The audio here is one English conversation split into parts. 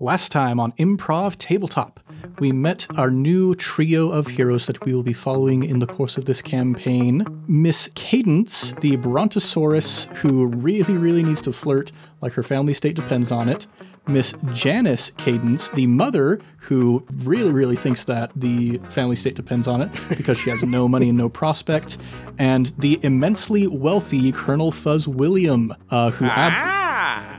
Last time on Improv Tabletop, we met our new trio of heroes that we will be following in the course of this campaign. Miss Cadence, the Brontosaurus who really, really needs to flirt like her family state depends on it. Miss Janice Cadence, the mother who really, really thinks that the family state depends on it because she has no money and no prospect. And the immensely wealthy Colonel Fuzzwilliam, uh, who ab-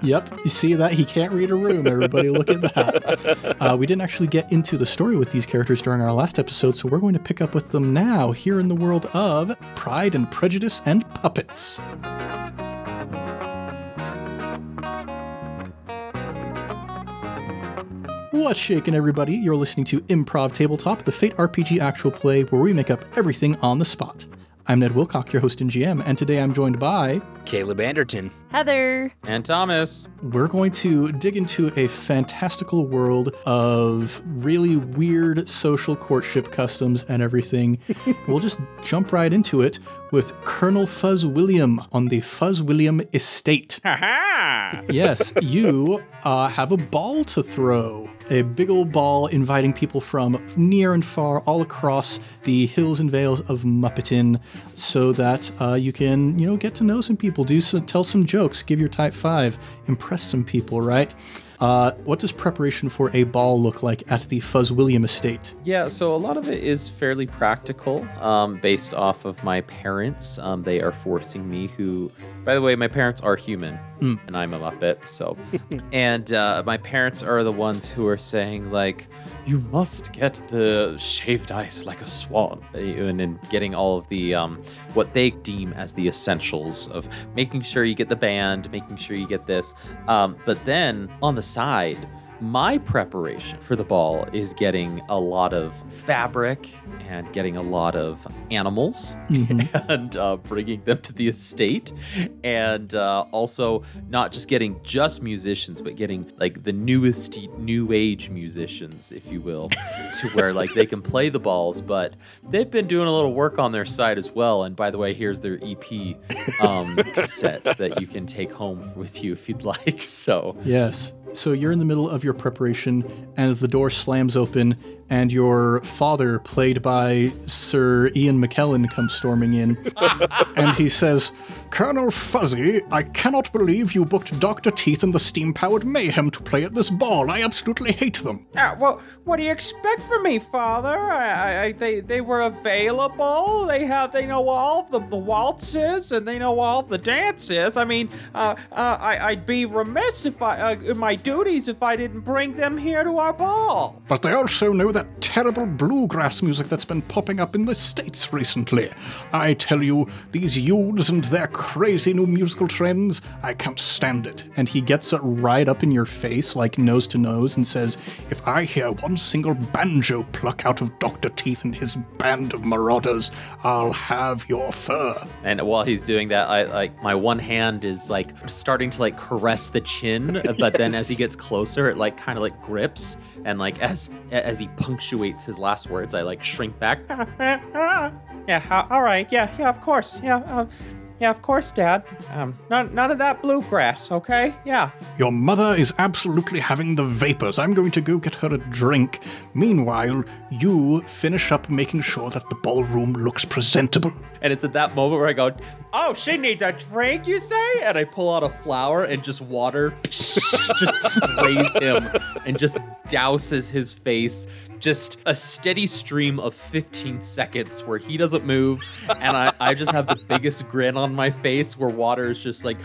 Yep, you see that? He can't read a room. Everybody, look at that. Uh, we didn't actually get into the story with these characters during our last episode, so we're going to pick up with them now here in the world of Pride and Prejudice and Puppets. What's shaking, everybody? You're listening to Improv Tabletop, the Fate RPG actual play where we make up everything on the spot. I'm Ned Wilcock, your host and GM, and today I'm joined by Caleb Anderton. Heather. And Thomas. we're going to dig into a fantastical world of really weird social courtship customs and everything. we'll just jump right into it with Colonel Fuzzwilliam on the Fuzzwilliam estate. Ha yes, you uh, have a ball to throw. A big old ball inviting people from near and far all across the hills and vales of Muppeton so that uh, you can, you know, get to know some people, do some, tell some jokes, give your type five, impress some people, right? Uh, what does preparation for a ball look like at the Fuzzwilliam estate? Yeah, so a lot of it is fairly practical, um, based off of my parents. Um, they are forcing me, who, by the way, my parents are human, and I'm a Muppet, so. and uh, my parents are the ones who are saying, like, you must get the shaved ice like a swan, uh, and in getting all of the, um, what they deem as the essentials of making sure you get the band, making sure you get this. Um, but then on the side, my preparation for the ball is getting a lot of fabric and getting a lot of animals and uh, bringing them to the estate. And uh, also, not just getting just musicians, but getting like the newest new age musicians, if you will, to where like they can play the balls. But they've been doing a little work on their side as well. And by the way, here's their EP um, cassette that you can take home with you if you'd like. So. Yes. So you're in the middle of your preparation, and the door slams open, and your father, played by Sir Ian McKellen, comes storming in. and he says, Colonel Fuzzy, I cannot believe you booked Dr. Teeth and the Steam Powered Mayhem to play at this ball. I absolutely hate them. Uh, well, what do you expect from me, Father? I, I, I, they, they were available. They have, they know all of the, the waltzes and they know all of the dances. I mean, uh, uh, I, I'd be remiss if I, uh, in my duties if I didn't bring them here to our ball. But they also know that terrible bluegrass music that's been popping up in the States recently. I tell you, these youths and their crazy new musical trends, I can't stand it. And he gets it right up in your face, like nose to nose, and says, If I hear one single banjo pluck out of Dr. Teeth and his band of marauders, I'll have your fur. And while he's doing that, I like my one hand is like starting to like caress the chin, but then as he gets closer, it like kind of like grips, and like as as he punctuates his last words, I like shrink back. yeah, all right. Yeah, yeah, of course. Yeah, uh, yeah, of course, Dad. Um, none, none of that bluegrass, okay? Yeah. Your mother is absolutely having the vapors. I'm going to go get her a drink. Meanwhile, you finish up making sure that the ballroom looks presentable. And it's at that moment where I go, "Oh, she needs a drink," you say? And I pull out a flower and just water just sprays him and just douses his face. Just a steady stream of 15 seconds where he doesn't move, and I, I just have the biggest grin on my face where water is just like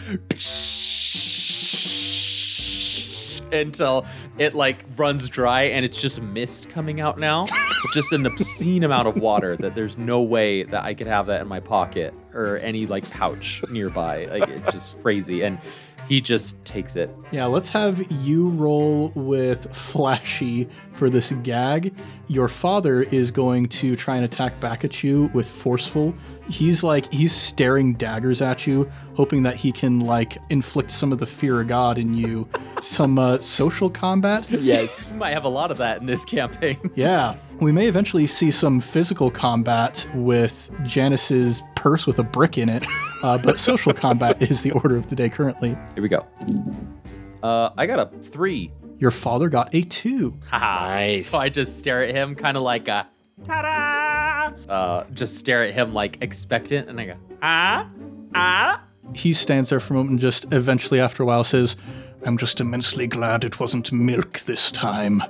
until it like runs dry and it's just mist coming out now. just an obscene amount of water that there's no way that I could have that in my pocket or any like pouch nearby. Like it's just crazy. And he just takes it. Yeah, let's have you roll with Flashy for this gag. Your father is going to try and attack back at you with Forceful. He's like, he's staring daggers at you, hoping that he can like inflict some of the fear of God in you. Some uh, social combat. Yes. We might have a lot of that in this campaign. Yeah. We may eventually see some physical combat with Janice's purse with a brick in it, uh, but social combat is the order of the day currently. Here we go. Uh, I got a three. Your father got a two. Nice. So I just stare at him, kind of like a ta-da. Uh, just stare at him like expectant, and I go, ah, ah. He stands there for a moment and just eventually, after a while, says, I'm just immensely glad it wasn't milk this time.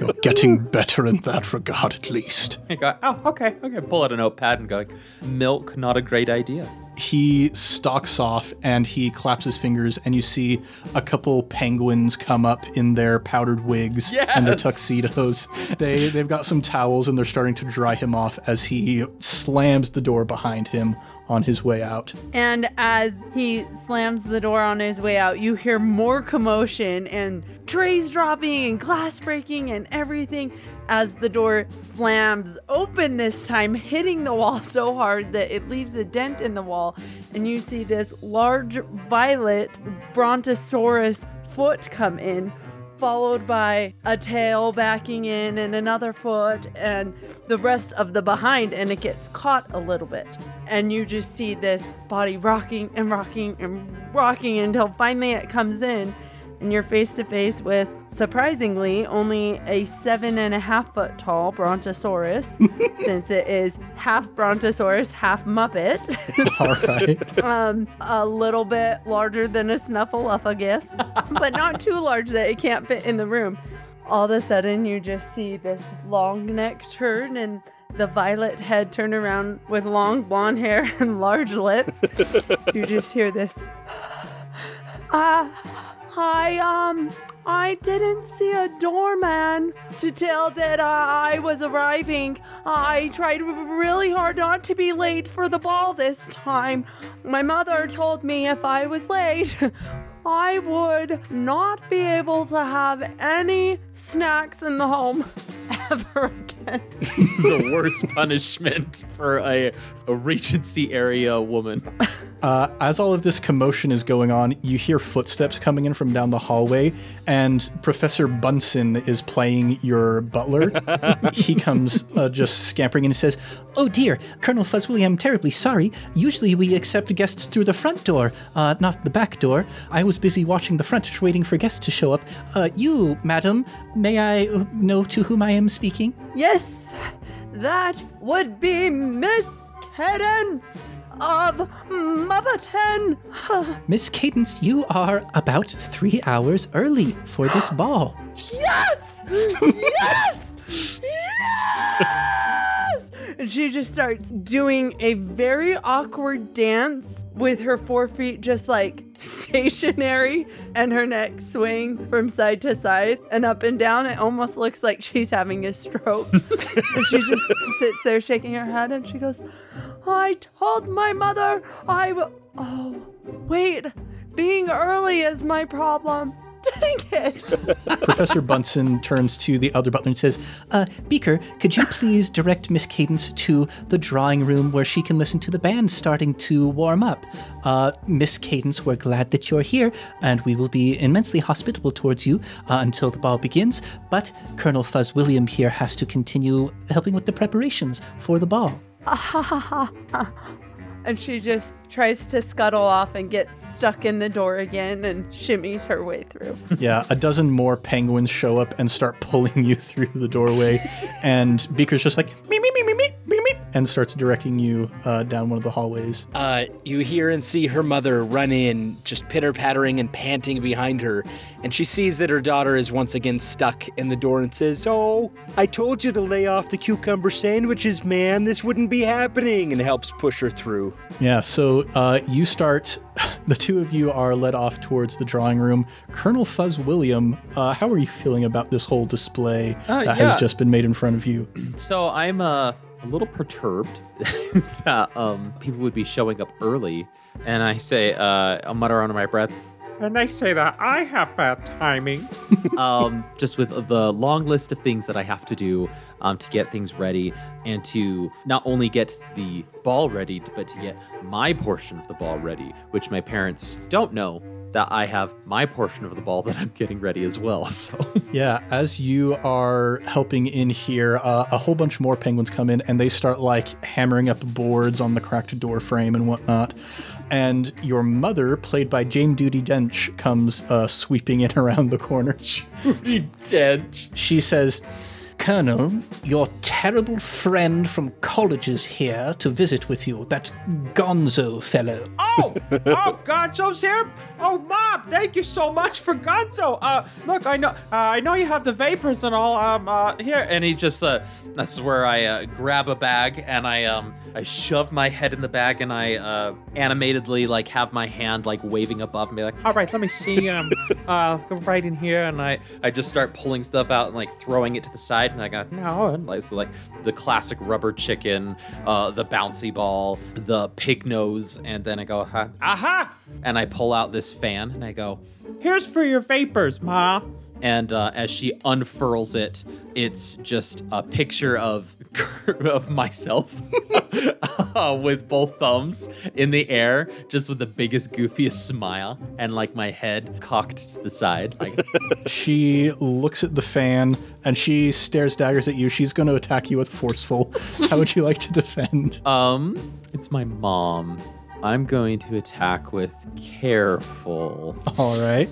You're getting better in that regard, at least. I go, oh, okay, okay. Pull out a notepad and go, milk, not a great idea. He stalks off and he claps his fingers, and you see a couple penguins come up in their powdered wigs and their tuxedos. They they've got some towels and they're starting to dry him off as he slams the door behind him on his way out. And as he slams the door on his way out, you hear more commotion and trays dropping and glass breaking and everything as the door slams open this time, hitting the wall so hard that it leaves a dent in the wall. And you see this large violet brontosaurus foot come in followed by a tail backing in and another foot and the rest of the behind and it gets caught a little bit. And you just see this body rocking and rocking and rocking until finally it comes in and you're face to face with surprisingly only a seven and a half foot tall brontosaurus since it is half brontosaurus half muppet All right. um, a little bit larger than a snuffleupagus, but not too large that it can't fit in the room. All of a sudden, you just see this long neck turn and the violet head turn around with long blonde hair and large lips. you just hear this. Ah, I um, I didn't see a doorman to tell that I was arriving. I tried really hard not to be late for the ball this time. My mother told me if I was late, I would not be able to have any snacks in the home ever again. the worst punishment for a, a Regency area woman. Uh, as all of this commotion is going on, you hear footsteps coming in from down the hallway, and Professor Bunsen is playing your butler. he comes uh, just scampering in and says, Oh dear, Colonel Fuzzwilly, I'm terribly sorry. Usually we accept guests through the front door, uh, not the back door. I was busy watching the front, waiting for guests to show up. Uh, you, madam, may I uh, know to whom I am speaking? Yes, that would be Miss Cadence of Mupperton. Miss Cadence, you are about three hours early for this ball. Yes! Yes! Yes! And she just starts doing a very awkward dance with her four feet just like stationary and her neck swaying from side to side and up and down. It almost looks like she's having a stroke. and she just sits there shaking her head and she goes, I told my mother I w- Oh, wait. Being early is my problem. Dang it. Professor Bunsen turns to the other butler and says, Uh, Beaker, could you please direct Miss Cadence to the drawing room where she can listen to the band starting to warm up? Uh, Miss Cadence, we're glad that you're here, and we will be immensely hospitable towards you uh, until the ball begins. But Colonel Fuzzwilliam here has to continue helping with the preparations for the ball. and she just tries to scuttle off and gets stuck in the door again and shimmies her way through. Yeah, a dozen more penguins show up and start pulling you through the doorway. and Beaker's just like, me, me, me, me, me, me, me, and starts directing you uh, down one of the hallways. Uh, you hear and see her mother run in, just pitter pattering and panting behind her, and she sees that her daughter is once again stuck in the door and says, Oh, I told you to lay off the cucumber sandwiches, man. This wouldn't be happening, and helps push her through. Yeah, so uh, you start, the two of you are led off towards the drawing room. Colonel Fuzzwilliam, uh, how are you feeling about this whole display Uh, that yeah. has just been made in front of you? So I'm uh, a little perturbed that um, people would be showing up early. And I say, uh, I'll mutter under my breath, And they say that I have bad timing. um, just with the long list of things that I have to do um, to get things ready and to not only get the ball ready, but to get my portion of the ball ready, which my parents don't know that I have my portion of the ball that I'm getting ready as well. So Yeah, as you are helping in here, uh, a whole bunch more penguins come in and they start like hammering up boards on the cracked door frame and whatnot. And your mother, played by Dame Judi Dench, comes uh, sweeping in around the corner. dead. She says, Colonel, your terrible friend from college is here to visit with you, that gonzo fellow. Oh, oh, Gonzo's here. Oh, Mom, thank you so much for Gonzo. Uh, look, I know, uh, I know you have the vapors and all. Um, uh, here, And he just uh, that's where I uh, grab a bag and I um I shove my head in the bag and I uh animatedly like have my hand like waving above me like all right, let me see. Um, uh, go right in here, and I. I just start pulling stuff out and like throwing it to the side, and I go no, and like so like the classic rubber chicken, uh, the bouncy ball, the pig nose, and then I go huh, Aha! and I pull out this fan and I go, Here's for your vapors, Ma. and uh, as she unfurls it, it's just a picture of of myself with both thumbs in the air, just with the biggest, goofiest smile, and like my head cocked to the side, like. She looks at the fan and she stares daggers at you. She's going to attack you with forceful. How would you like to defend? Um, it's my mom. I'm going to attack with careful. All right.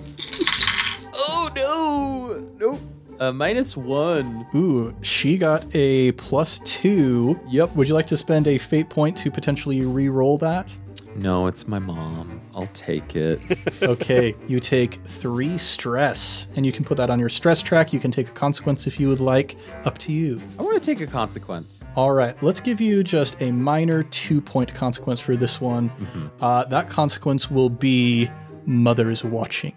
Oh no! Nope. Uh, minus one. Ooh, she got a plus two. Yep. Would you like to spend a fate point to potentially re-roll that? No, it's my mom. I'll take it. Okay, you take three stress, and you can put that on your stress track. You can take a consequence if you would like. Up to you. I want to take a consequence. All right, let's give you just a minor two point consequence for this one. Uh, that consequence will be Mother's watching.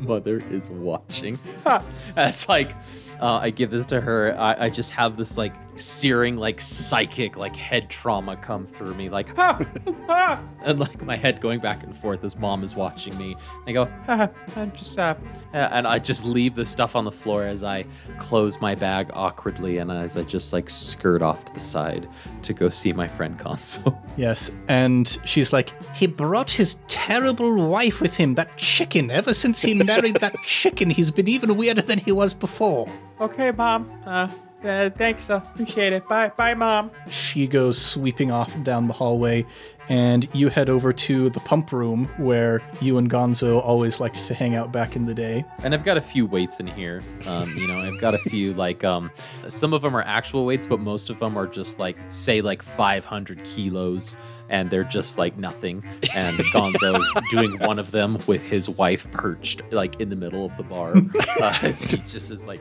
Mother is watching. It's like, uh, I give this to her. I, I just have this like searing, like psychic, like head trauma come through me, like, ha, ha, and like my head going back and forth as mom is watching me. I go, ha, I'm just, uh, and I just leave the stuff on the floor as I close my bag awkwardly and as I just like skirt off to the side to go see my friend Gonzo. Yes, and she's like, He brought his terrible wife with him, that chicken. Ever since he married that chicken, he's been even weirder than he was before. Okay, Mom. Uh, uh thanks. Uh, appreciate it. Bye, bye, Mom. she goes sweeping off down the hallway, and you head over to the pump room where you and Gonzo always liked to hang out back in the day. And I've got a few weights in here. Um, you know, I've got a few like um, some of them are actual weights, but most of them are just like say like 500 kilos, and they're just like nothing. And Gonzo's doing one of them with his wife perched like in the middle of the bar. Uh, as he just is like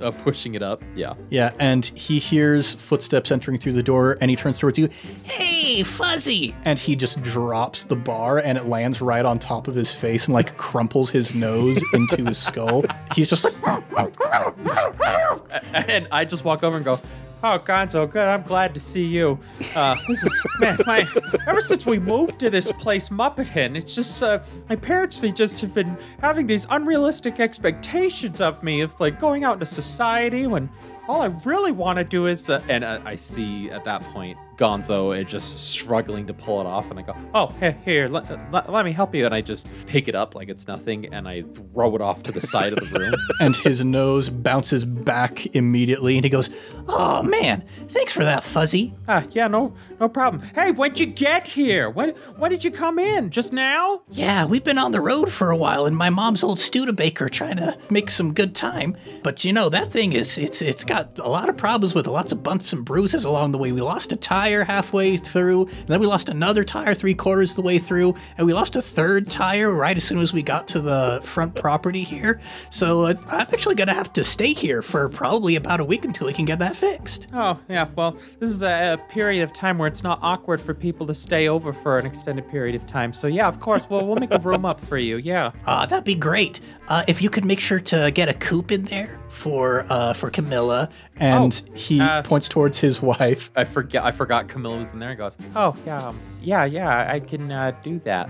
uh, pushing it up. Yeah. Yeah, and he hears footsteps entering through the door, and he turns towards you, Hey, Fuzzy! and he just drops the bar, and it lands right on top of his face and like crumples his nose into his skull. He's just like, And I just walk over and go, Oh, Gonzo, good. I'm glad to see you. Uh, this is man, my ever since we moved to this place, Muppet Inn, it's just uh, my parents they just have been having these unrealistic expectations of me of like going out into society when all I really want to do is uh, And uh, I see at that point Gonzo is just struggling to pull it off, and I go, oh here, here let, let, let me help you. and I just pick it up like it's nothing, and I throw it off to the side of the room. and his nose bounces back immediately, and he goes, Oh, man. Thanks for that, Fuzzy. Ah, yeah, no, no problem. Hey, when'd you get here? When, when did you come in? Just now? Yeah, we've been on the road for a while in my mom's old Studebaker trying to make some good time. But you know, that thing is it's it's got a lot of problems with lots of bumps and bruises along the way. We lost a tire halfway through, and then we lost another tire three quarters of the way through, and we lost a third tire right as soon as we got to the front property here. So uh, I'm actually gonna have to stay here for probably about a week until we can get that fixed. Oh, yeah. Well, this is the uh, period of time where it's not awkward for people to stay over for an extended period of time. So, yeah, of course. Well, we'll make a room up for you. Yeah. Ah, that'd be great. Uh, if you could make sure to get a coop in there for uh, for Camilla, and he uh, points towards his wife. I forget. I forgot Camilla was in there. and goes, Oh, yeah, um, yeah, yeah, I can uh, do that.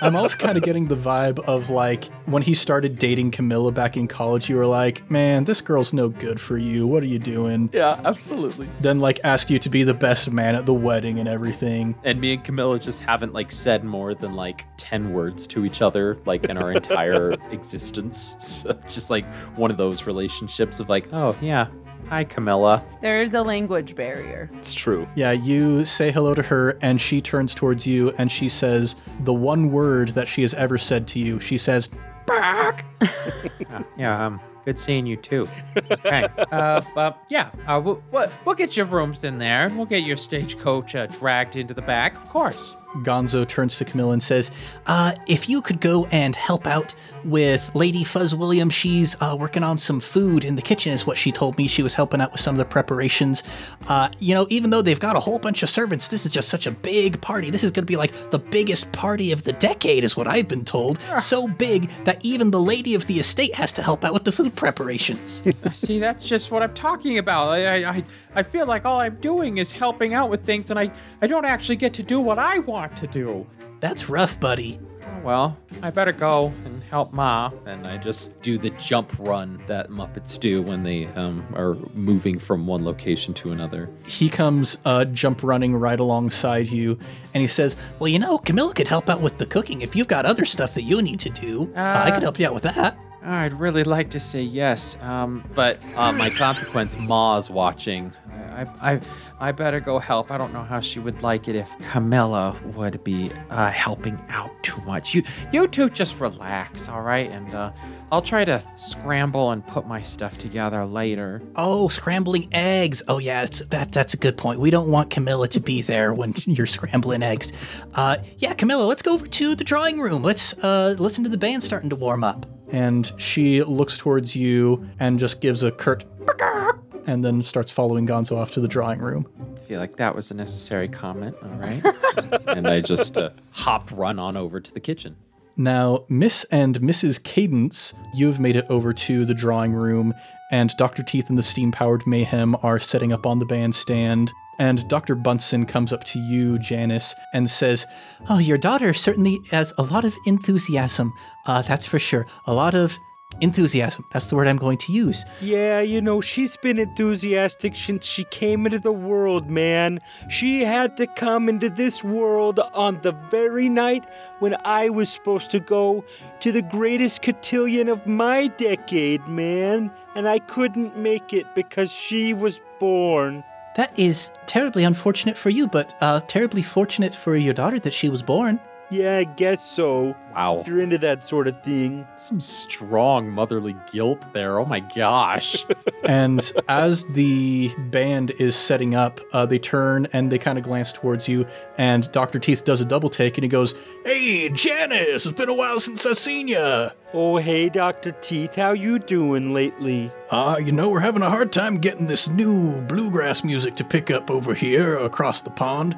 I'm also kind of getting the vibe of like when he started dating Camilla back in college, you were like, man, this girl's no good for you. What are you doing? "Yeah, absolutely." Then like ask you to be the best man at the wedding and everything. And me and Camilla just haven't like said more than like ten words to each other, like in our entire existence. So just like one of those relationships of like, oh yeah, hi Camilla. There is a language barrier. It's true. Yeah, you say hello to her, and she turns towards you and she says the one word that she has ever said to you. She says, "Back." Yeah, yeah, um, good seeing you too. Okay, uh, but yeah, uh, we'll, we'll, we'll get your rooms in there. We'll get your stagecoach uh, dragged into the back, of course. Gonzo turns to Camilla and says, Uh, if you could go and help out with Lady Fuzzwilliams, she's uh, working on some food in the kitchen, is what she told me. She was helping out with some of the preparations. Uh, you know, even though they've got a whole bunch of servants, this is just such a big party. This is going to be like the biggest party of the decade, is what I've been told. So big that even the lady of the estate has to help out with the food preparations. See, that's just what I'm talking about. I, I, I, I feel like all I'm doing is helping out with things, and I, I don't actually get to do what I want to do. That's rough, buddy. Oh, well, I better go and help Ma. And I just do the jump run that Muppets do when they um, are moving from one location to another. he comes uh, jump running right alongside you, And he says, Well, you know, Camilla could help out with the cooking. If you've got other stuff that you need to do, uh, I could help you out with that. I'd really like to say yes, um, But uh, my consequence, Ma's watching. I, I, I better go help. I don't know how she would like it if Camilla would be uh, helping out too much. You, you two just relax, all right? And uh, I'll try to scramble and put my stuff together later. Oh, scrambling eggs. Oh, yeah, it's, that that's a good point. We don't want Camilla to be there when you're scrambling eggs. Uh, yeah, Camilla, let's go over to the drawing room. Let's uh, listen to the band starting to warm up. and she looks towards you and just gives a curt and then starts following Gonzo off to the drawing room. I feel like that was a necessary comment, all right? and I just uh, hop run on over to the kitchen. Now, Miss and Mrs. Cadence, you've made it over to the drawing room, and Dr. Teeth and the Steam Powered Mayhem are setting up on the bandstand. And Dr. Bunsen comes up to you, Janice, and says, Oh, your daughter certainly has a lot of enthusiasm. Uh, that's for sure. A lot of enthusiasm. That's the word I'm going to use. Yeah, you know, she's been enthusiastic since she came into the world, man. She had to come into this world on the very night when I was supposed to go to the greatest cotillion of my decade, man. And I couldn't make it because she was born. That is terribly unfortunate for you, but uh, terribly fortunate for your daughter that she was born. Yeah, I guess so. Wow. If you're into that sort of thing. Some strong motherly guilt there. Oh my gosh. and as the band is setting up, uh, they turn and they kind of glance towards you, and Dr. Teeth does a double take and he goes, Hey, Janice, it's been a while since I've seen ya. Oh, hey, Dr. Teeth, how you doing lately? Uh, you know, we're having a hard time getting this new bluegrass music to pick up over here across the pond.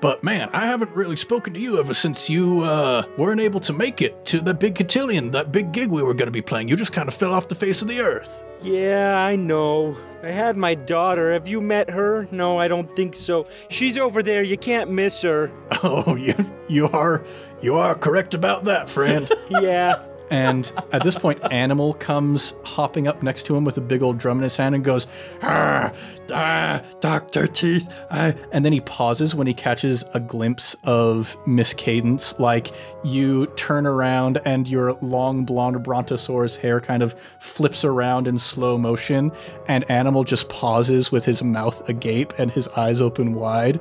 But man, I haven't really spoken to you ever since you uh, weren't able to make it to that big cotillion, that big gig we were going to be playing. You just kind of fell off the face of the earth. Yeah, I know. I had my daughter. Have you met her? No, I don't think so. She's over there. You can't miss her. Oh, you you are you are correct about that, friend. Yeah. And at this point, Animal comes hopping up next to him with a big old drum in his hand and goes, ah, ah, Doctor Teeth. I... And then he pauses when he catches a glimpse of Miss Cadence. Like you turn around and your long blonde brontosaurus hair kind of flips around in slow motion, and Animal just pauses with his mouth agape and his eyes open wide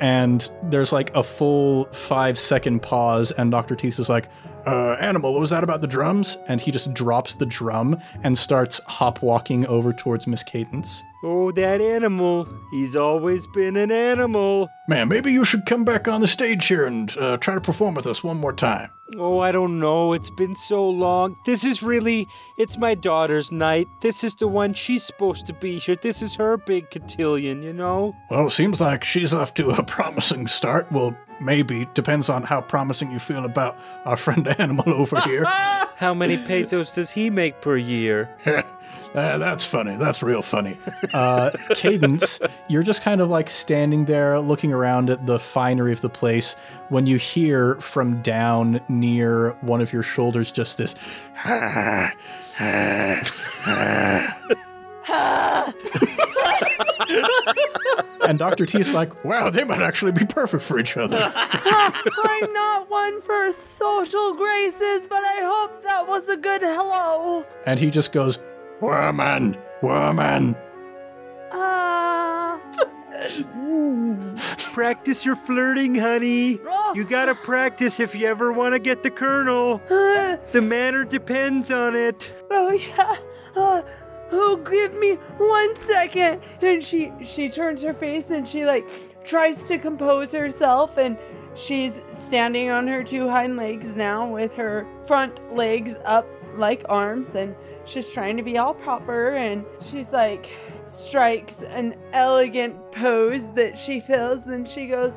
and there's like a full five second pause, and Dr. Teeth is like, uh, Animal, what was that about the drums? And he just drops the drum and starts hop walking over towards Miss Cadence. Oh, that animal. He's always been an animal. Man, maybe you should come back on the stage here and uh, try to perform with us one more time. Oh, I don't know. It's been so long. This is really, it's my daughter's night. This is the one she's supposed to be here. This is her big cotillion, you know? Well, it seems like she's off to a promising start. Well, maybe. Depends on how promising you feel about our friend Animal over here. How many pesos does he make per year? Uh, that's funny. That's real funny. Uh, Cadence, you're just kind of like standing there looking around at the finery of the place when you hear from down near one of your shoulders just this. And Dr. T is like, wow, they might actually be perfect for each other. I'm not one for social graces, but I hope that was a good hello. And he just goes, woman, woman. Uh, Practice your flirting, honey. You gotta practice if you ever want to get the colonel. uh, The manor depends on it. oh yeah. Uh, oh, give me one second. And she she turns her face and she like tries to compose herself. And she's standing on her two hind legs now with her front legs up like arms. And she's trying to be all proper. And she's like strikes an elegant pose that she feels. And she goes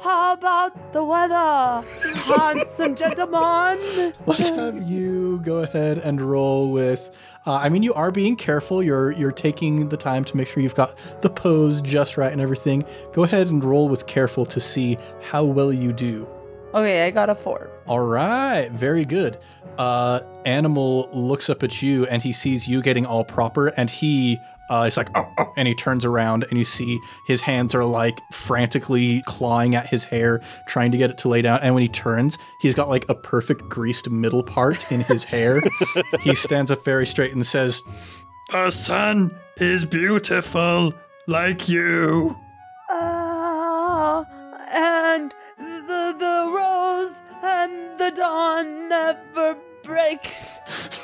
how about the weather handsome gentleman? Let's have you? Go ahead and roll with. Uh, I mean, you are being careful. You're you're taking the time to make sure you've got the pose just right and everything. Go ahead and roll with careful to see how well you do. okay i got a four All right, very good. Uh, Animal looks up at you and he sees you getting all proper, and he uh, is like, oh, oh, and he turns around and you see his hands are like frantically clawing at his hair, trying to get it to lay down. And when he turns, he's got like a perfect greased middle part in his hair. he stands up very straight and says, "The sun is beautiful, like you." Ah, and the the rose and the dawn never breaks.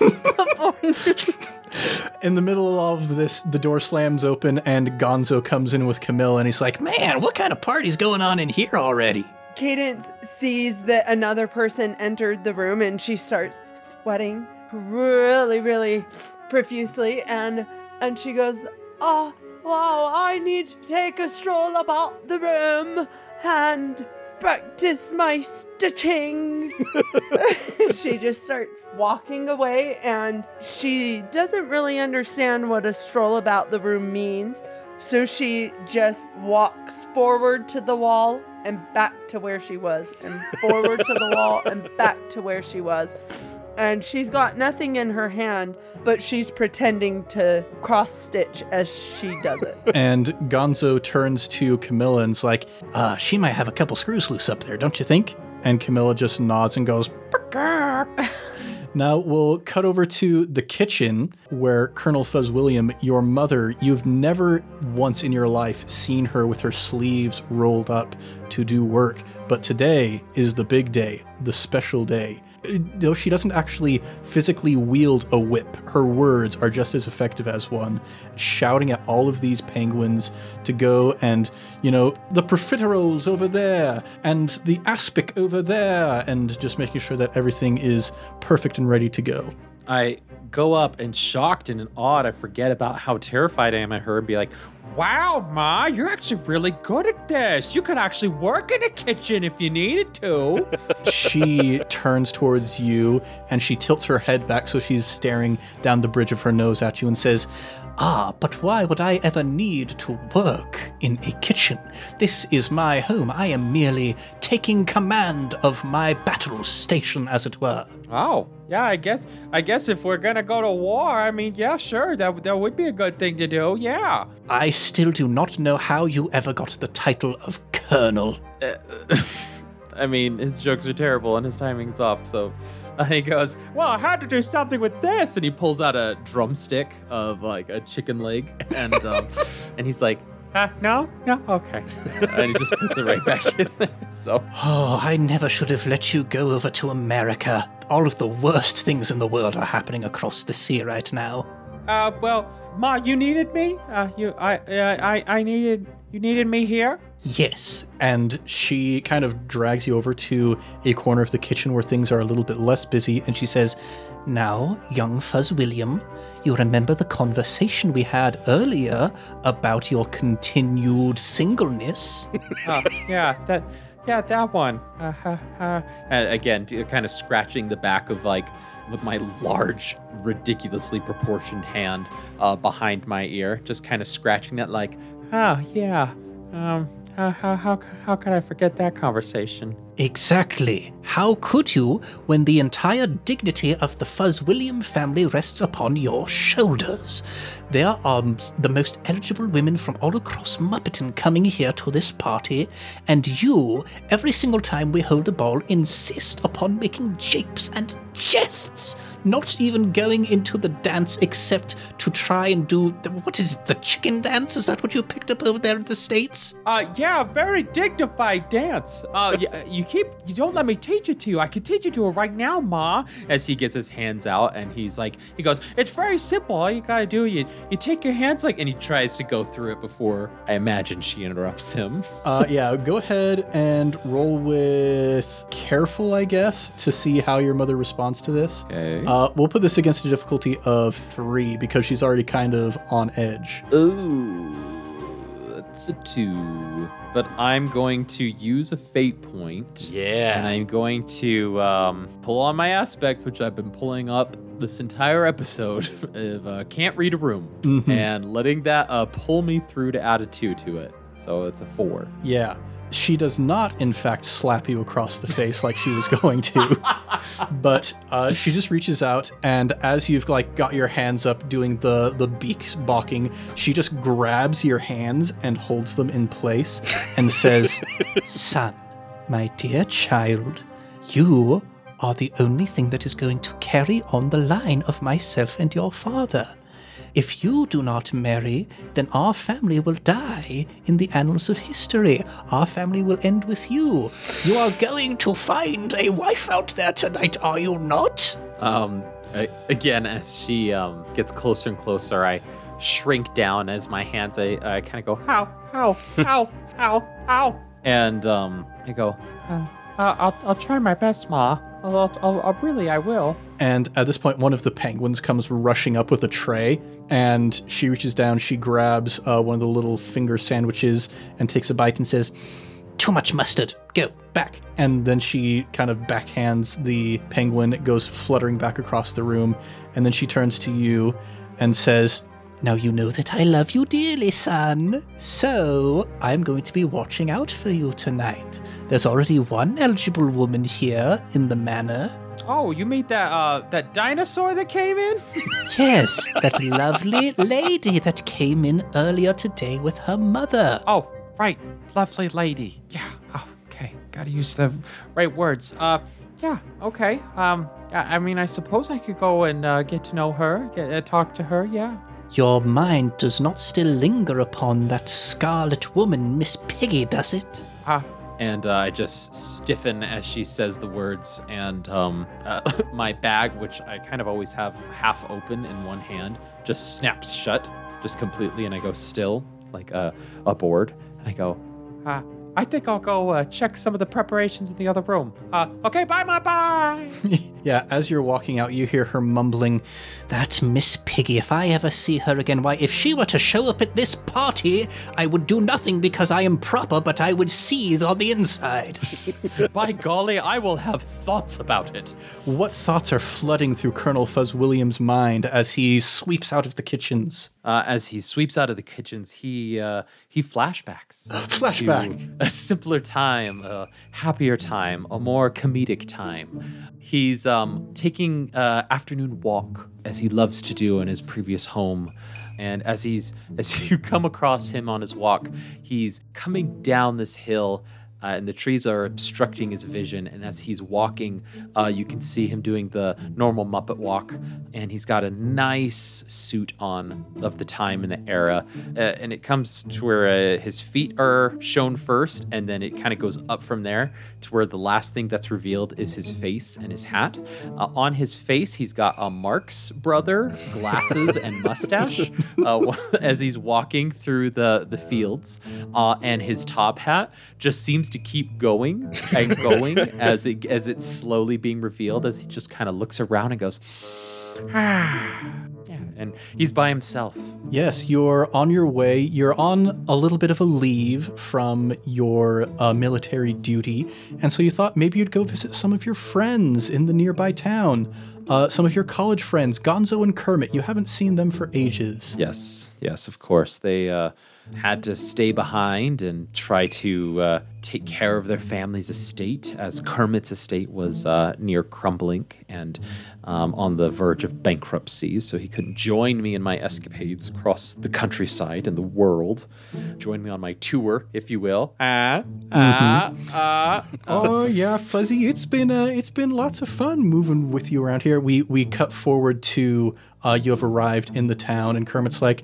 In the middle of this, the door slams open and Gonzo comes in with Camilla, and he's like, "Man, what kind of party's going on in here already?" Cadence sees that another person entered the room and she starts sweating really, really profusely and and she goes, Oh wow, I need to take a stroll about the room and practice my stitching. she just starts walking away and she doesn't really understand what a stroll about the room means. So she just walks forward to the wall and back to where she was, and forward to the wall and back to where she was. And she's got nothing in her hand, but she's pretending to cross stitch as she does it. and Gonzo turns to Camilla and's like, uh, she might have a couple screws loose up there, don't you think? And Camilla just nods and goes, Now we'll cut over to the kitchen where Colonel Fuzzwilliam, your mother, you've never once in your life seen her with her sleeves rolled up to do work. But today is the big day, the special day. Though she doesn't actually physically wield a whip, her words are just as effective as one, shouting at all of these penguins to go and, you know, the profiteroles over there, and the aspic over there, and just making sure that everything is perfect and ready to go. I go up and shocked and awed, I forget about how terrified I am at her and be like, Wow, Ma, you're actually really good at this. You could actually work in a kitchen if you needed to. she turns towards you and she tilts her head back so she's staring down the bridge of her nose at you and says, Ah, but why would I ever need to work in a kitchen? This is my home. I am merely taking command of my battle station, as it were. oh, yeah, I guess I guess if we're gonna go to war, I mean, yeah, sure, that that would be a good thing to do. Yeah. I still do not know how you ever got the title of Colonel. I mean, his jokes are terrible and his timing's off. So uh, he goes, Well, I had to do something with this. and he pulls out a drumstick of like a chicken leg, and um, and he's like, Uh, no, no, okay. and he just puts it right back in there. So Oh, I never should have let you go over to America. All of the worst things in the world are happening across the sea right now. Uh, well, Ma, you needed me. Uh, you, I, uh, I, I needed, you needed me here. Yes, And she kind of drags you over to a corner of the kitchen where things are a little bit less busy, and she says, Now, young Fuzzwilliam, you remember the conversation we had earlier about your continued singleness? Oh, yeah, that, yeah, that one. Uh, uh, uh, and again, kind of scratching the back of like with my large, ridiculously proportioned hand uh, behind my ear, just kind of scratching that, like, oh, yeah. Um, how, how, how, how could I forget that conversation? Exactly. How could you when the entire dignity of the Fuzzwilliam family rests upon your shoulders? There are the most eligible women from all across Muppeton coming here to this party, and you, every single time we hold a ball, insist upon making japes and jests, not even going into the dance except to try and do the, what is it, the chicken dance? Is that what you picked up over there in the States? Uh, yeah, very dignified dance. Uh, y- you keep, you don't let me teach it to you. I can teach it to her right now, Ma. As he gets his hands out and he's like, he goes, it's very simple. All you gotta do, you, you take your hands like, and he tries to go through it before I imagine she interrupts him. Uh, yeah, go ahead and roll with careful, I guess, to see how your mother responds to this. Okay. Uh, we'll put this against a difficulty of three because she's already kind of on edge. Ooh, that's a two. But I'm going to use a fate point. Yeah. And I'm going to um, pull on my aspect, which I've been pulling up this entire episode of uh, Can't Read a Room, and letting that uh, pull me through to add a two to it. So it's a four. Yeah. She does not, in fact, slap you across the face like she was going to, but uh, she just reaches out, and as you've like got your hands up doing the the beak balking, she just grabs your hands and holds them in place, and says, Son, my dear child, you are the only thing that is going to carry on the line of myself and your father. If you do not marry, then our family will die in the annals of history. Our family will end with you. You are going to find a wife out there tonight, are you not? Um, I, again, as she um, gets closer and closer, I shrink down as my hands. I, I kind of go, How, how, how, how, how? and um, I go, Uh, I'll, I'll try my best, Ma. I'll, I'll, I'll, really, I will. And at this point, one of the penguins comes rushing up with a tray, and she reaches down, she grabs uh, one of the little finger sandwiches and takes a bite and says, Too much mustard. Go back. and then she kind of backhands the penguin. It goes fluttering back across the room, and then she turns to you and says, Now you know that I love you dearly, son. So I'm going to be watching out for you tonight. There's already one eligible woman here in the manor. Oh, you mean that, uh, that dinosaur that came in? Yes, that lovely lady that came in earlier today with her mother. Oh, right. Lovely lady. Yeah. Oh, okay. Gotta use the right words. Uh, yeah. Okay. Um, I I mean, I suppose I could go and uh, get to know her, get uh, talk to her. Yeah. Your mind does not still linger upon that scarlet woman, Miss Piggy, does it? Ah. and uh, I just stiffen as she says the words, and um, uh, my bag, which I kind of always have half open in one hand, just snaps shut, just completely, and I go still, like a, a board, and I go, Uh, I think I'll go uh, check some of the preparations in the other room. Uh, okay. Bye, my bye. Yeah, as you're walking out, you hear her mumbling, That Miss Piggy, if I ever see her again, why, if she were to show up at this party, I would do nothing because I am proper, but I would seethe on the inside. by golly, I will have thoughts about it. What thoughts are flooding through Colonel Fuzzwilliams' mind as he sweeps out of the kitchens? Uh, as he sweeps out of the kitchens, he uh, he flashbacks. Flashback. a simpler time, a happier time, a more comedic time. He's um, taking uh, afternoon walk as he loves to do in his previous home. And as he's as you come across him on his walk, he's coming down this hill uh, and the trees are obstructing his vision. And as he's walking, uh, you can see him doing the normal Muppet walk, and he's got a nice suit on of the time and the era. Uh, and it comes to where uh, his feet are shown first, and then it kind of goes up from there to where the last thing that's revealed is his face and his hat. Uh, on his face, he's got a Marx brother, glasses, and mustache uh, as he's walking through the the fields, uh, and his top hat just seems to keep going and going as it as it's slowly being revealed as he just kind of looks around and goes, ah, yeah, and he's by himself. Yes, you're on your way. You're on a little bit of a leave from your uh, military duty, and so you thought maybe you'd go visit some of your friends in the nearby town. uh, some of your college friends, Gonzo and Kermit. You haven't seen them for ages. Yes, yes, of course. They uh, had to stay behind and try to uh, take care of their family's estate, as Kermit's estate was uh, near crumbling and um, on the verge of bankruptcy. So he couldn't join me in my escapades across the countryside and the world. Join me on my tour, if you will. Ah, ah, ah. Oh yeah, Fuzzy. It's been uh, it's been lots of fun moving with you around here. We we cut forward to uh, you have arrived in the town, and Kermit's like,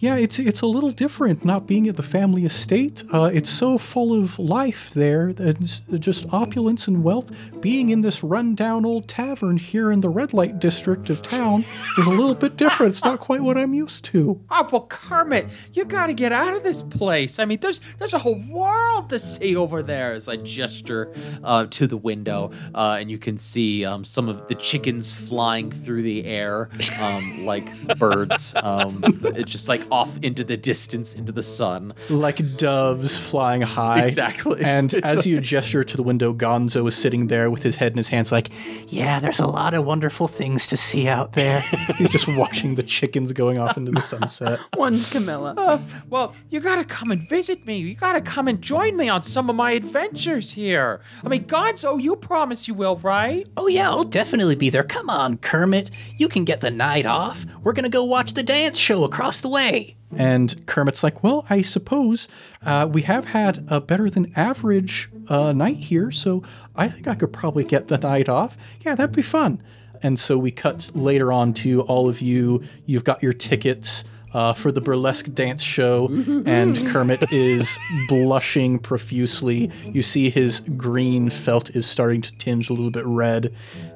"Yeah, it's it's a little different not being at the family estate. Uh, it's so full of life there, and just opulence and wealth. Being in this rundown old tavern here in the red light district of town is a little bit different. It's not quite what I'm used to." Oh well, Kermit, you gotta get out of this place. I mean, there's there's a whole world to see over there. as I gesture uh, to the window, uh, and you can see um, some of the chickens flying through the air um, like birds, um, it's just like off into the distance, into the sun. like doves flying high. Exactly. And as you gesture to the window, Gonzo is sitting there with his head in his hands, like, Yeah, there's a lot of wonderful things to see out there. he's just watching the chickens going off into the sunset. One's Camilla. Uh, well, you gotta come and visit me. You gotta come and join me on some of my adventures here. I mean, Gonzo, you promise you will, right? oh, yeah, I'll definitely be there. Come on, Kermit. You can get the night off. We're going to go watch the dance show across the way. And Kermit's like, Well, I suppose uh, we have had a better than average uh, night here, so I think I could probably get the night off. Yeah, that'd be fun. And so we cut later on to all of you. You've got your tickets. Uh, for the burlesque dance show, and Kermit is blushing profusely. You see his green felt is starting to tinge a little bit red,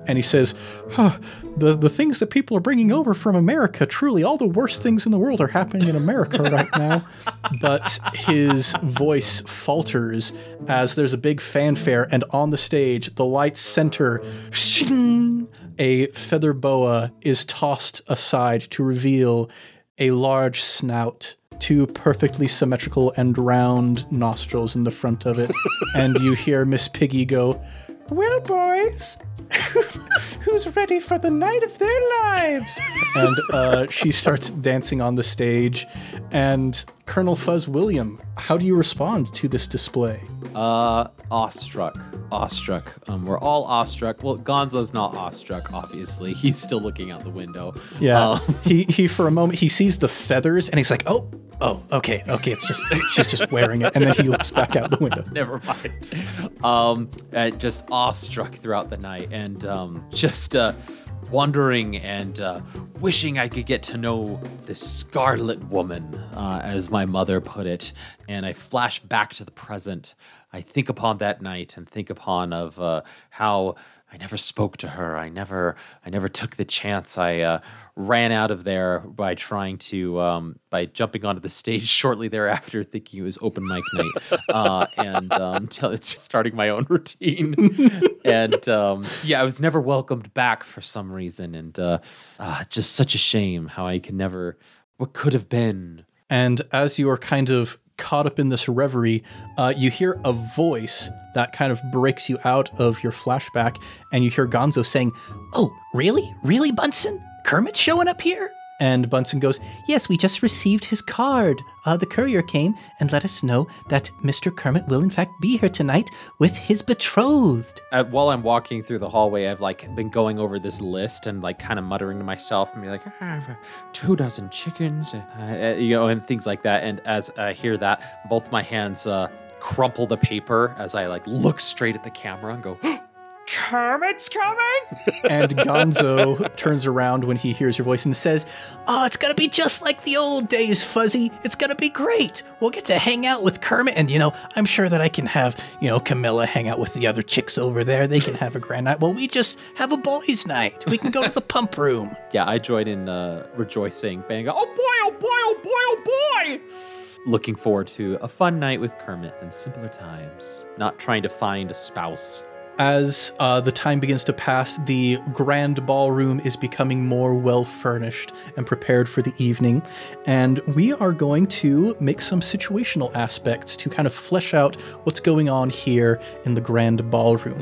and he says, huh, "the the things that people are bringing over from America, truly, all the worst things in the world are happening in America right now." But his voice falters as there's a big fanfare, and on the stage, the lights center. Shing! A feather boa is tossed aside to reveal a large snout, two perfectly symmetrical and round nostrils in the front of it, and you hear Miss Piggy go, Well, boys, who's ready for the night of their lives? And uh, she starts dancing on the stage. And Colonel Fuzzwilliam, how do you respond to this display? Uh, awestruck, awestruck. Um, we're all awestruck. Well, Gonzo's not awestruck, obviously. He's still looking out the window. Yeah, Um, he he for a moment he sees the feathers and he's like, oh, oh, okay, okay, it's just she's just wearing it, and then he looks back out the window. Never mind. Um, just awestruck throughout the night and um, just uh, wondering and uh, wishing I could get to know this Scarlet Woman, uh, as my mother put it. And I flash back to the present. I think upon that night and think upon of uh, how I never spoke to her. I never, I never took the chance. I uh, ran out of there by trying to, um, by jumping onto the stage shortly thereafter, thinking it was open mic night, uh, and um, t- starting my own routine. and um, yeah, I was never welcomed back for some reason, and uh, uh, just such a shame how I can never, what could have been. And as you are kind of caught up in this reverie, uh, you hear a voice that kind of breaks you out of your flashback, and you hear Gonzo saying, Oh, really? Really, Bunsen? Kermit's showing up here? and Bunsen goes, Yes, we just received his card. Uh, the courier came and let us know that Mr. Kermit will, in fact, be here tonight with his betrothed. uh, while I'm walking through the hallway, I've like been going over this list and like kind of muttering to myself and be like, "Ah, two dozen chickens, uh, uh, you know, and things like that. And as I hear that, both my hands uh, crumple the paper as I like look straight at the camera and go, Kermit's coming? and Gonzo turns around when he hears your voice and says, Oh, it's gonna be just like the old days, Fuzzy. It's gonna be great. We'll get to hang out with Kermit, and you know, I'm sure that I can have, you know, Camilla hang out with the other chicks over there. They can have a grand night. Well, we just have a boys' night. We can go to the pump room. yeah, I join in uh, rejoicing, bang, oh, Oh boy, oh boy, oh boy, oh boy! looking forward to a fun night with Kermit and simpler times, not trying to find a spouse as uh, the time begins to pass, the grand ballroom is becoming more well furnished and prepared for the evening. And we are going to make some situational aspects to kind of flesh out what's going on here in the grand ballroom.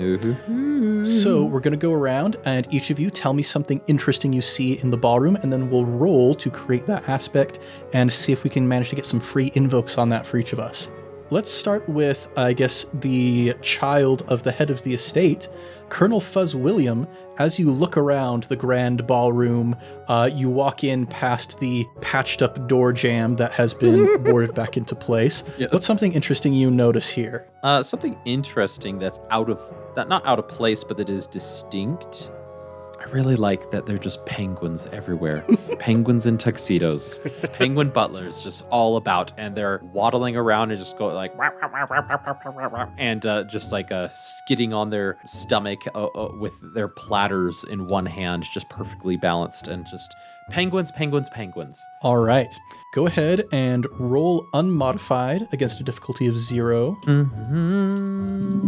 So we're going to go around, and each of you tell me something interesting you see in the ballroom, and then we'll roll to create that aspect and see if we can manage to get some free invokes on that for each of us. Let's start with, I guess, the child of the head of the estate, Colonel Fuzzwilliam. As you look around the grand ballroom, uh, you walk in past the patched up door jamb that has been boarded back into place. Yes. What's something interesting you notice here? Uh, something interesting that's out of that not out of place, but that is distinct. I really like that they're just penguins everywhere. penguins in tuxedos, penguin butlers, just all about, and they're waddling around and just go like, and uh, just like uh, skidding on their stomach uh, uh, with their platters in one hand, just perfectly balanced, and just penguins, penguins, penguins. All right. Go ahead and roll unmodified against a difficulty of zero. hmm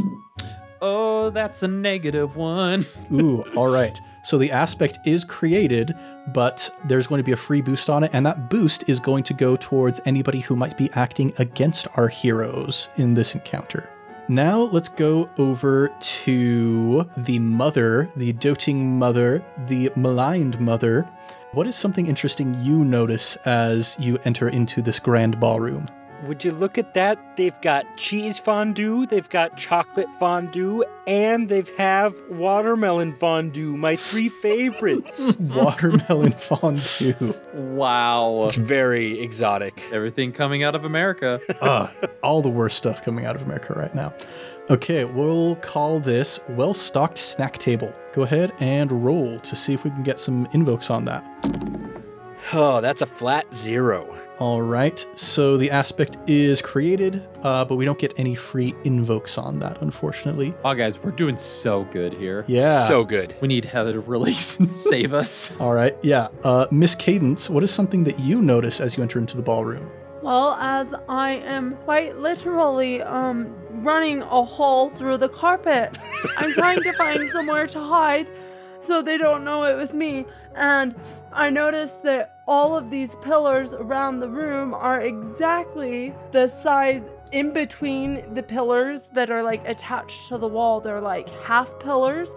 Oh, that's a negative one. Ooh, all right. So the aspect is created, but there's going to be a free boost on it, and that boost is going to go towards anybody who might be acting against our heroes in this encounter. Now let's go over to the mother, the doting mother, the maligned mother. What is something interesting you notice as you enter into this grand ballroom? Would you look at that? They've got cheese fondue, they've got chocolate fondue, and they've have watermelon fondue, my three favorites. Watermelon fondue. Wow. it's very exotic. Everything coming out of America. Ugh, ah, all the worst stuff coming out of America right now. Okay, we'll call this well stocked snack table. Go ahead and roll to see if we can get some invokes on that. Oh, that's a flat zero. All right, so the aspect is created, uh, but we don't get any free invokes on that, unfortunately. Oh, guys, we're doing so good here. Yeah. So good. We need Heather to really save us. all right, yeah. Uh, Miss Cadence, what is something that you notice as you enter into the ballroom? Well, as I am quite literally um running a hole through the carpet, I'm trying to find somewhere to hide so they don't know it was me. And I noticed that all of these pillars around the room are exactly the size in between the pillars that are like attached to the wall. They're like half pillars.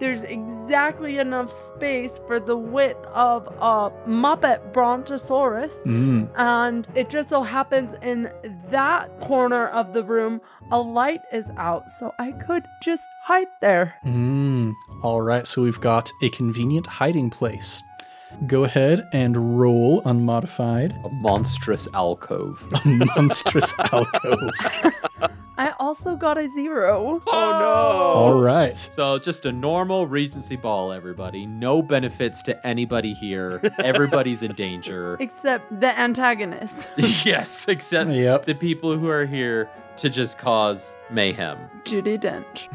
There's exactly enough space for the width of a Muppet Brontosaurus. Mm. And it just so happens in that corner of the room, a light is out, so I could just hide there. Mm. All right, so we've got a convenient hiding place. Go ahead and roll unmodified. A monstrous alcove. A monstrous alcove. I also got a zero. Oh no! All right. So just a normal Regency ball, everybody. No benefits to anybody here. Everybody's in danger. Except the antagonist, yes, except Yep. the people who are here to just cause mayhem. Judi Dench.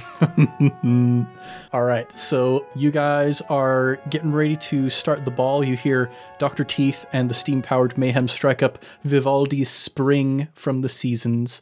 All right, so you guys are getting ready to start the ball. You hear Dr. Teeth and the steam powered mayhem strike up Vivaldi's Spring from the Seasons.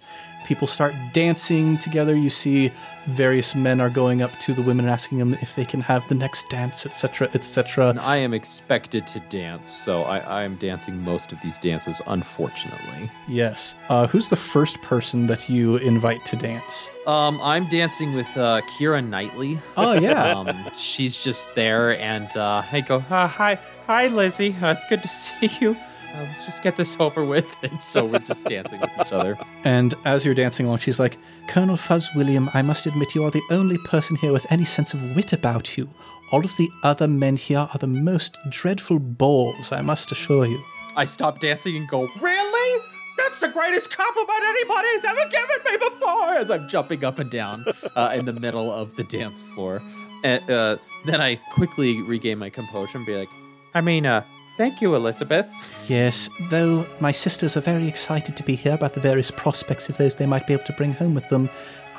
People start dancing together. You see various men are going up to the women and asking them if they can have the next dance, etc., etc. I am expected to dance, so I, am dancing most of these dances, unfortunately. Yes. Uh, who's the first person that you invite to dance? Um, I'm dancing with uh, Keira Knightley. Oh, yeah. Um, she's just there, and uh, I go, "Hi, hi, Lizzie. Uh, it's good to see you. Uh, let's just get this over with." And so we're just dancing with each other. And as you're dancing along, she's like, Colonel Fuzzwilliam, I must admit you are the only person here with any sense of wit about you. All of the other men here are the most dreadful bores, I must assure you. I stop dancing and go, "Really? That's the greatest compliment anybody's ever given me before!" As I'm jumping up and down uh, in the middle of the dance floor, and uh, then I quickly regain my composure and be like, "I mean, uh, thank you, Elizabeth." Yes, though my sisters are very excited to be here about the various prospects of those they might be able to bring home with them,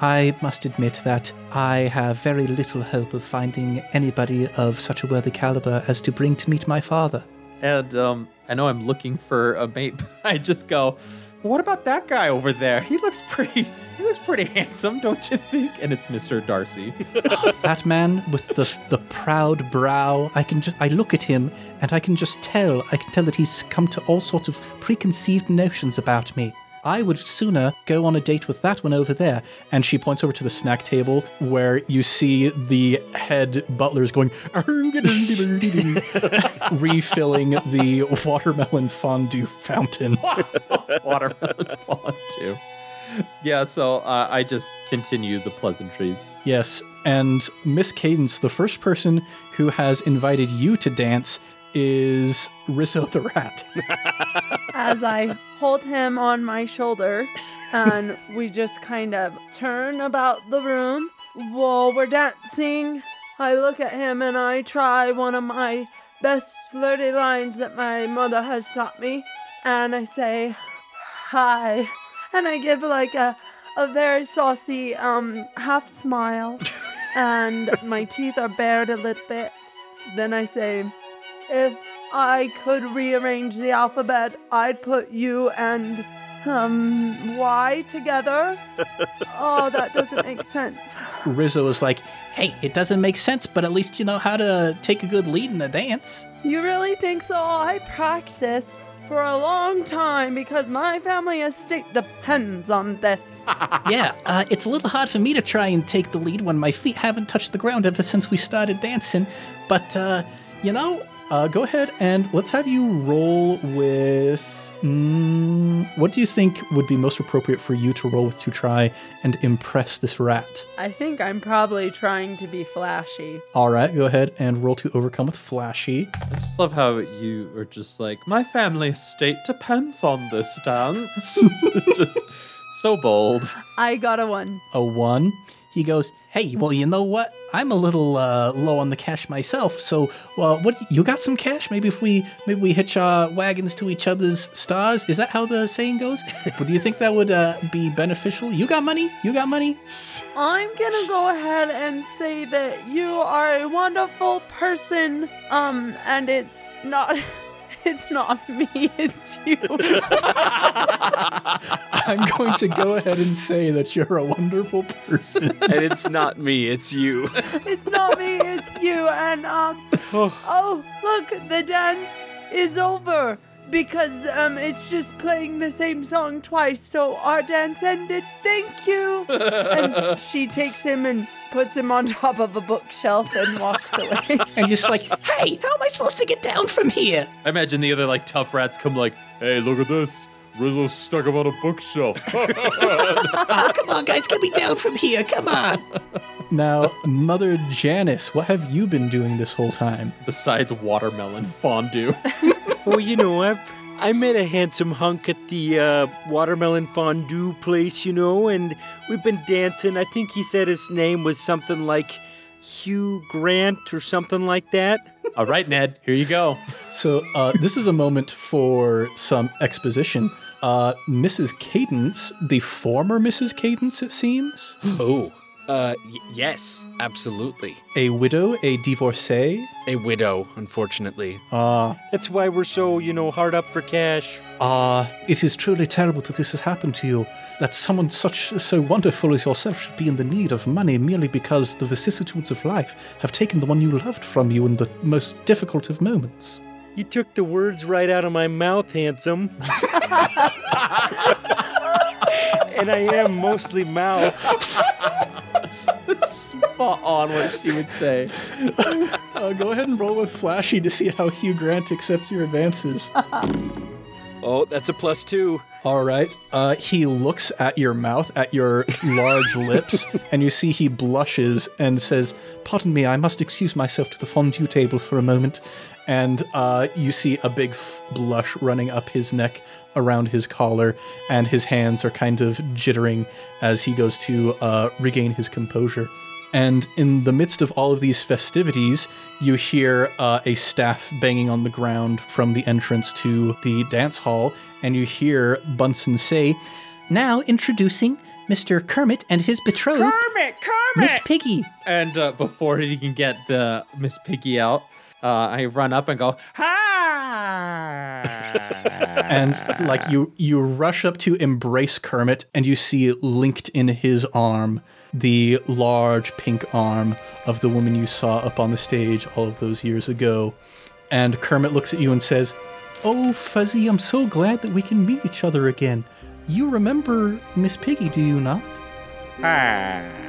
I must admit that I have very little hope of finding anybody of such a worthy caliber as to bring to meet my father. And um, I know I'm looking for a mate. but I just go, what about that guy over there? He looks pretty. He looks pretty handsome, don't you think? And it's Mr. Darcy. that man with the the proud brow. I can just I look at him and I can just tell. I can tell that he's come to all sorts of preconceived notions about me. I would sooner go on a date with that one over there. And she points over to the snack table where you see the head butlers going, refilling the watermelon fondue fountain. Watermelon fondue. Yeah, so uh, I just continue the pleasantries. Yes, and Miss Cadence, the first person who has invited you to dance, is Rizzo the Rat. As I hold him on my shoulder and we just kind of turn about the room while we're dancing. I look at him and I try one of my best flirty lines that my mother has taught me. And I say, Hi. And I give like a, a very saucy um half smile. and my teeth are bared a little bit. Then I say, If I could rearrange the alphabet, I'd put you and um Y together. oh, that doesn't make sense. Rizzo is like, "Hey, it doesn't make sense, but at least you know how to take a good lead in the dance." You really think so? I practiced for a long time because my family estate depends on this. yeah, uh, it's a little hard for me to try and take the lead when my feet haven't touched the ground ever since we started dancing. But uh, you know, Uh, go ahead and let's have you roll with. Mm, what do you think would be most appropriate for you to roll with to try and impress this rat? I think I'm probably trying to be flashy. All right, go ahead and roll to overcome with flashy. I just love how you are just like, my family estate depends on this dance. just so bold. I got a one. A one. he goes, "Hey, well, you know what? I'm a little uh, low on the cash myself. So, well, what you got some cash? Maybe if we maybe we hitch our wagons to each other's stars. Is that how the saying goes? but do you think that would uh, be beneficial? You got money? You got money? I'm gonna go ahead and say that you are a wonderful person. Um, and it's not. It's not me, it's you. I'm going to go ahead and say that you're a wonderful person. and it's not me, it's you. it's not me, it's you. And um oh look, the dance is over. Because um it's just playing the same song twice, so our dance ended. Thank you. and she takes him and puts him on top of a bookshelf and walks away. And you're just like, "Hey, how am I supposed to get down from here?" I imagine the other like tough rats come like, hey, look at this. Rizzo's stuck him on a bookshelf. Oh, come on, guys, get me down from here. Come on. Now, Mother Janice, what have you been doing this whole time? Besides watermelon fondue. Well, you know, I've I met a handsome hunk at the uh, watermelon fondue place, you know, and we've been dancing. I think he said his name was something like Hugh Grant or something like that. All right, Ned, here you go. So, uh, this is a moment for some exposition. Uh, Mrs. Cadence, the former Mrs. Cadence, it seems, Oh, uh, y- yes, absolutely. a widow, a divorcee. A widow, unfortunately. Ah, That's why we're so, you know, hard up for cash. ah, it is truly terrible that this has happened to you. That someone such so wonderful as yourself should be in the need of money merely because the vicissitudes of life have taken the one you loved from you in the most difficult of moments. You took the words right out of my mouth, handsome. and I am mostly mouth. Spot on what she would say. Uh, go ahead and roll with Flashy to see how Hugh Grant accepts your advances. Oh, that's a plus two. All right. Uh, he looks at your mouth, at your large lips, and you see he blushes and says, Pardon me, I must excuse myself to the fondue table for a moment. And uh, you see a big f- blush running up his neck around his collar, and his hands are kind of jittering as he goes to uh, regain his composure. And in the midst of all of these festivities, you hear uh, a staff banging on the ground from the entrance to the dance hall, and you hear Bunsen say, Now introducing Mr. Kermit and his betrothed, Kermit, Kermit! Miss Piggy. And uh, before he can get the Miss Piggy out, uh, I run up and go, hi! and like you you rush up to embrace Kermit and you see linked in his arm the large pink arm of the woman you saw up on the stage all of those years ago. And Kermit looks at you and says, "Oh, Fuzzy, I'm so glad that we can meet each other again. You remember Miss Piggy, do you not?"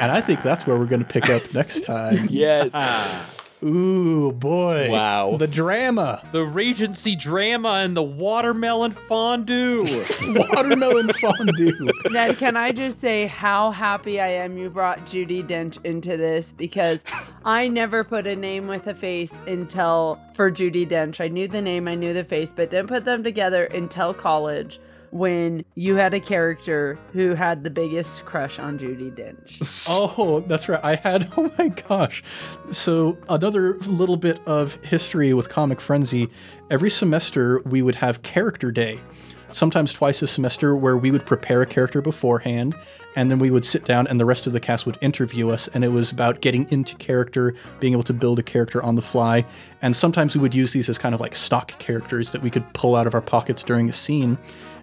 And I think that's where we're going to pick up next time. Yes. Ooh, boy. Wow. The drama. The Regency drama and the watermelon fondue. Watermelon fondue. Ned, can I just say how happy I am you brought Judi Dench into this because I never put a name with a face until for Judi Dench. I knew the name, I knew the face, but didn't put them together until college when you had a character who had the biggest crush on Judi Dench. Oh, that's right. I had, oh my gosh. So, another little bit of history with Comic Frenzy. Every semester, we would have Character Day, sometimes twice a semester, where we would prepare a character beforehand, and then we would sit down and the rest of the cast would interview us. And it was about getting into character, being able to build a character on the fly. And sometimes we would use these as kind of like stock characters that we could pull out of our pockets during a scene.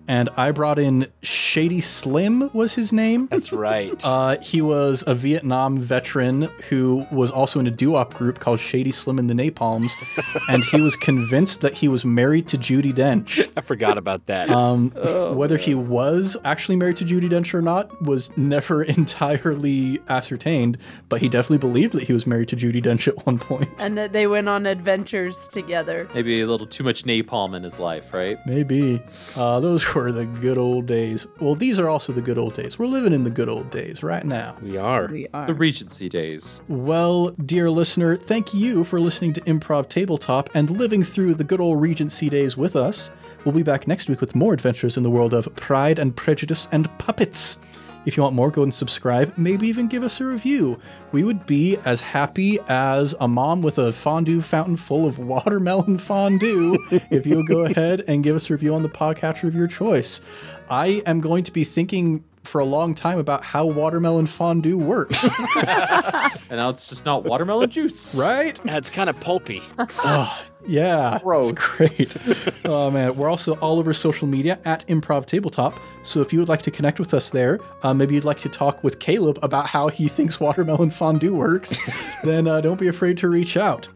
And I brought in Shady Slim, was his name. That's right. Uh, he was a Vietnam veteran who was also in a doo-wop group called Shady Slim and the Napalms, and he was convinced that he was married to Judi Dench. I forgot about that. Um, whether he was actually married to Judi Dench or not was never entirely ascertained, but he definitely believed that he was married to Judi Dench at one point. and that they went on adventures together. Maybe a little too much napalm in his life, right? Maybe. Uh, those were the good old days. Well, these are also the good old days. We're living in the good old days right now. we are. We are. The Regency days. Well, dear listener, thank you for listening to Improv Tabletop and living through the good old Regency days with us. We'll be back next week with more adventures in the world of Pride and Prejudice and Puppets. If you want more, go and subscribe, maybe even give us a review. We would be as happy as a mom with a fondue fountain full of watermelon fondue if you'll go ahead and give us a review on the podcatcher of your choice. I am going to be thinking for a long time about how watermelon fondue works. And now it's just not watermelon juice. right? It's kind of pulpy. Oh, yeah. Gross. It's great. oh, man. We're also all over social media at Improv Tabletop. So if you would like to connect with us there, uh, maybe you'd like to talk with Caleb about how he thinks watermelon fondue works, then uh, don't be afraid to reach out.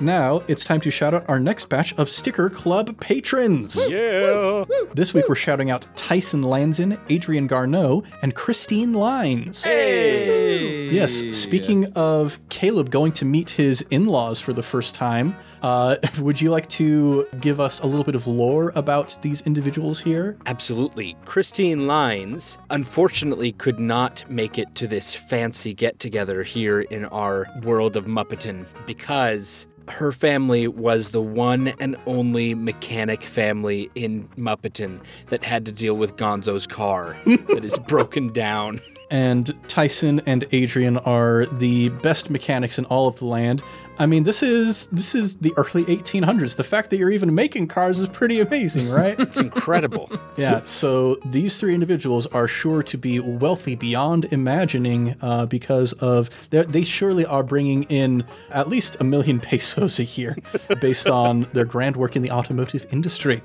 Now it's time to shout out our next batch of Sticker Club patrons. Yeah. This week we're shouting out Tyson Lanzin, Adrian Garneau, and Christine Lines. hey. Yes, speaking of Caleb going to meet his in laws for the first time, uh, would you like to give us a little bit of lore about these individuals here? Absolutely. Christine Lines unfortunately could not make it to this fancy get together here in our world of Muppeton because her family was the one and only mechanic family in Muppeton that had to deal with Gonzo's car that is broken down. And Tyson and Adrian are the best mechanics in all of the land. I mean, this is this is the early 1800s. The fact that you're even making cars is pretty amazing, right? It's incredible. Yeah, so these three individuals are sure to be wealthy beyond imagining uh, because of they surely are bringing in at least a million pesos a year based on their grand work in the automotive industry.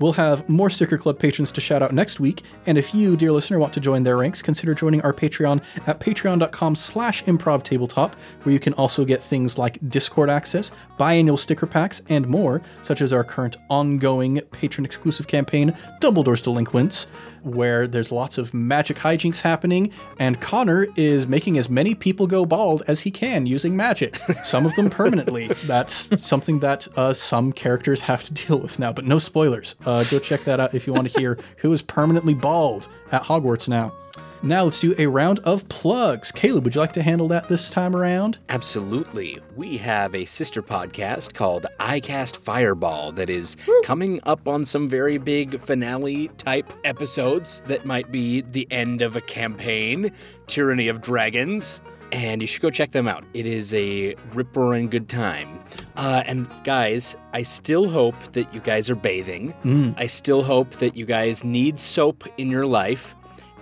We'll have more Sticker Club patrons to shout out next week, and if you, dear listener, want to join their ranks, consider joining our Patreon at patreon.com slash improv tabletop, where you can also get things like Discord access, biannual sticker packs, and more, such as our current ongoing patron exclusive campaign, Dumbledore's Delinquents, where there's lots of magic hijinks happening, and Connor is making as many people go bald as he can using magic, some of them permanently. That's something that uh, some characters have to deal with now, but no spoilers. Uh, Uh, go check that out if you want to hear who is permanently bald at Hogwarts now. Now let's do a round of plugs. Caleb, would you like to handle that this time around? Absolutely. We have a sister podcast called iCast Fireball that is coming up on some very big finale type episodes that might be the end of a campaign, Tyranny of Dragons. And you should go check them out. It is a rip roaring good time. Uh, and guys, I still hope that you guys are bathing. I still hope that you guys need soap in your life.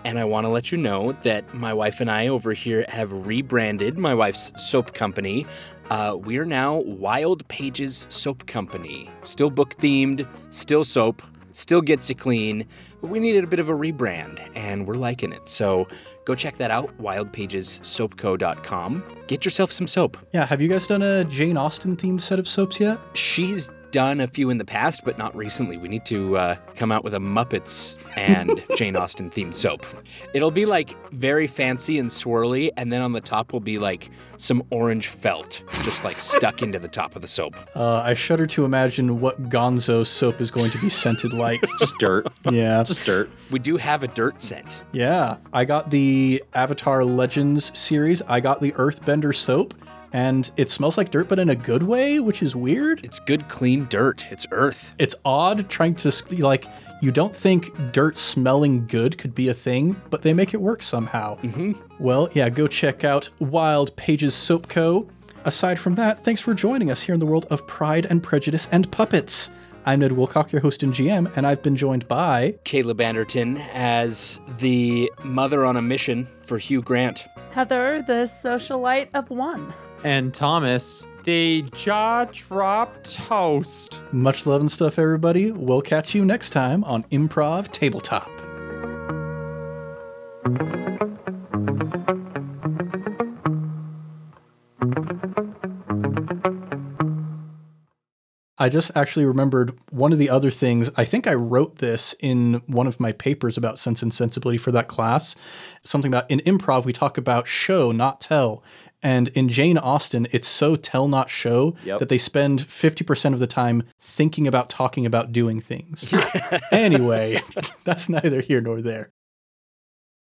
And I want to let you know that my wife and I over here have rebranded my wife's soap company Uh, we are now Wild Pages Soap Company. Still book themed, still soap, still gets it clean. But we needed a bit of a rebrand, and we're liking it. So go check that out, wildpagessoapco.com. Get yourself some soap. Yeah, have you guys done a Jane Austen themed set of soaps yet? She's done a few in the past, but not recently. We need to uh, come out with a Muppets and Jane Austen themed soap. It'll be like very fancy and swirly, and then on the top will be like some orange felt just like stuck into the top of the soap. Uh, I shudder to imagine what Gonzo soap is going to be scented like. Just dirt. yeah. Just dirt. We do have a dirt scent. Yeah. I got the Avatar Legends series. I got the Earthbender soap, and it smells like dirt, but in a good way, which is weird. It's good, clean dirt. It's earth. It's odd trying to, like, you don't think dirt smelling good could be a thing, but they make it work somehow. Mm-hmm. Well, yeah, go check out Wild Pages Soap Co. Aside from that, thanks for joining us here in the world of Pride and Prejudice and Puppets. I'm Ned Wilcock, your host and GM, and I've been joined by Caleb Anderton as the mother on a mission for Hugh Grant. Heather, the socialite of one. And Thomas, The jaw drop toast. Much love and stuff, everybody. We'll catch you next time on Improv Tabletop. I just actually remembered one of the other things. I think I wrote this in one of my papers about sense and sensibility for that class. Something about in improv, we talk about show, not tell. And in Jane Austen, it's so tell, not show Yep. that they spend 50% of the time thinking about talking about doing things. anyway, that's neither here nor there.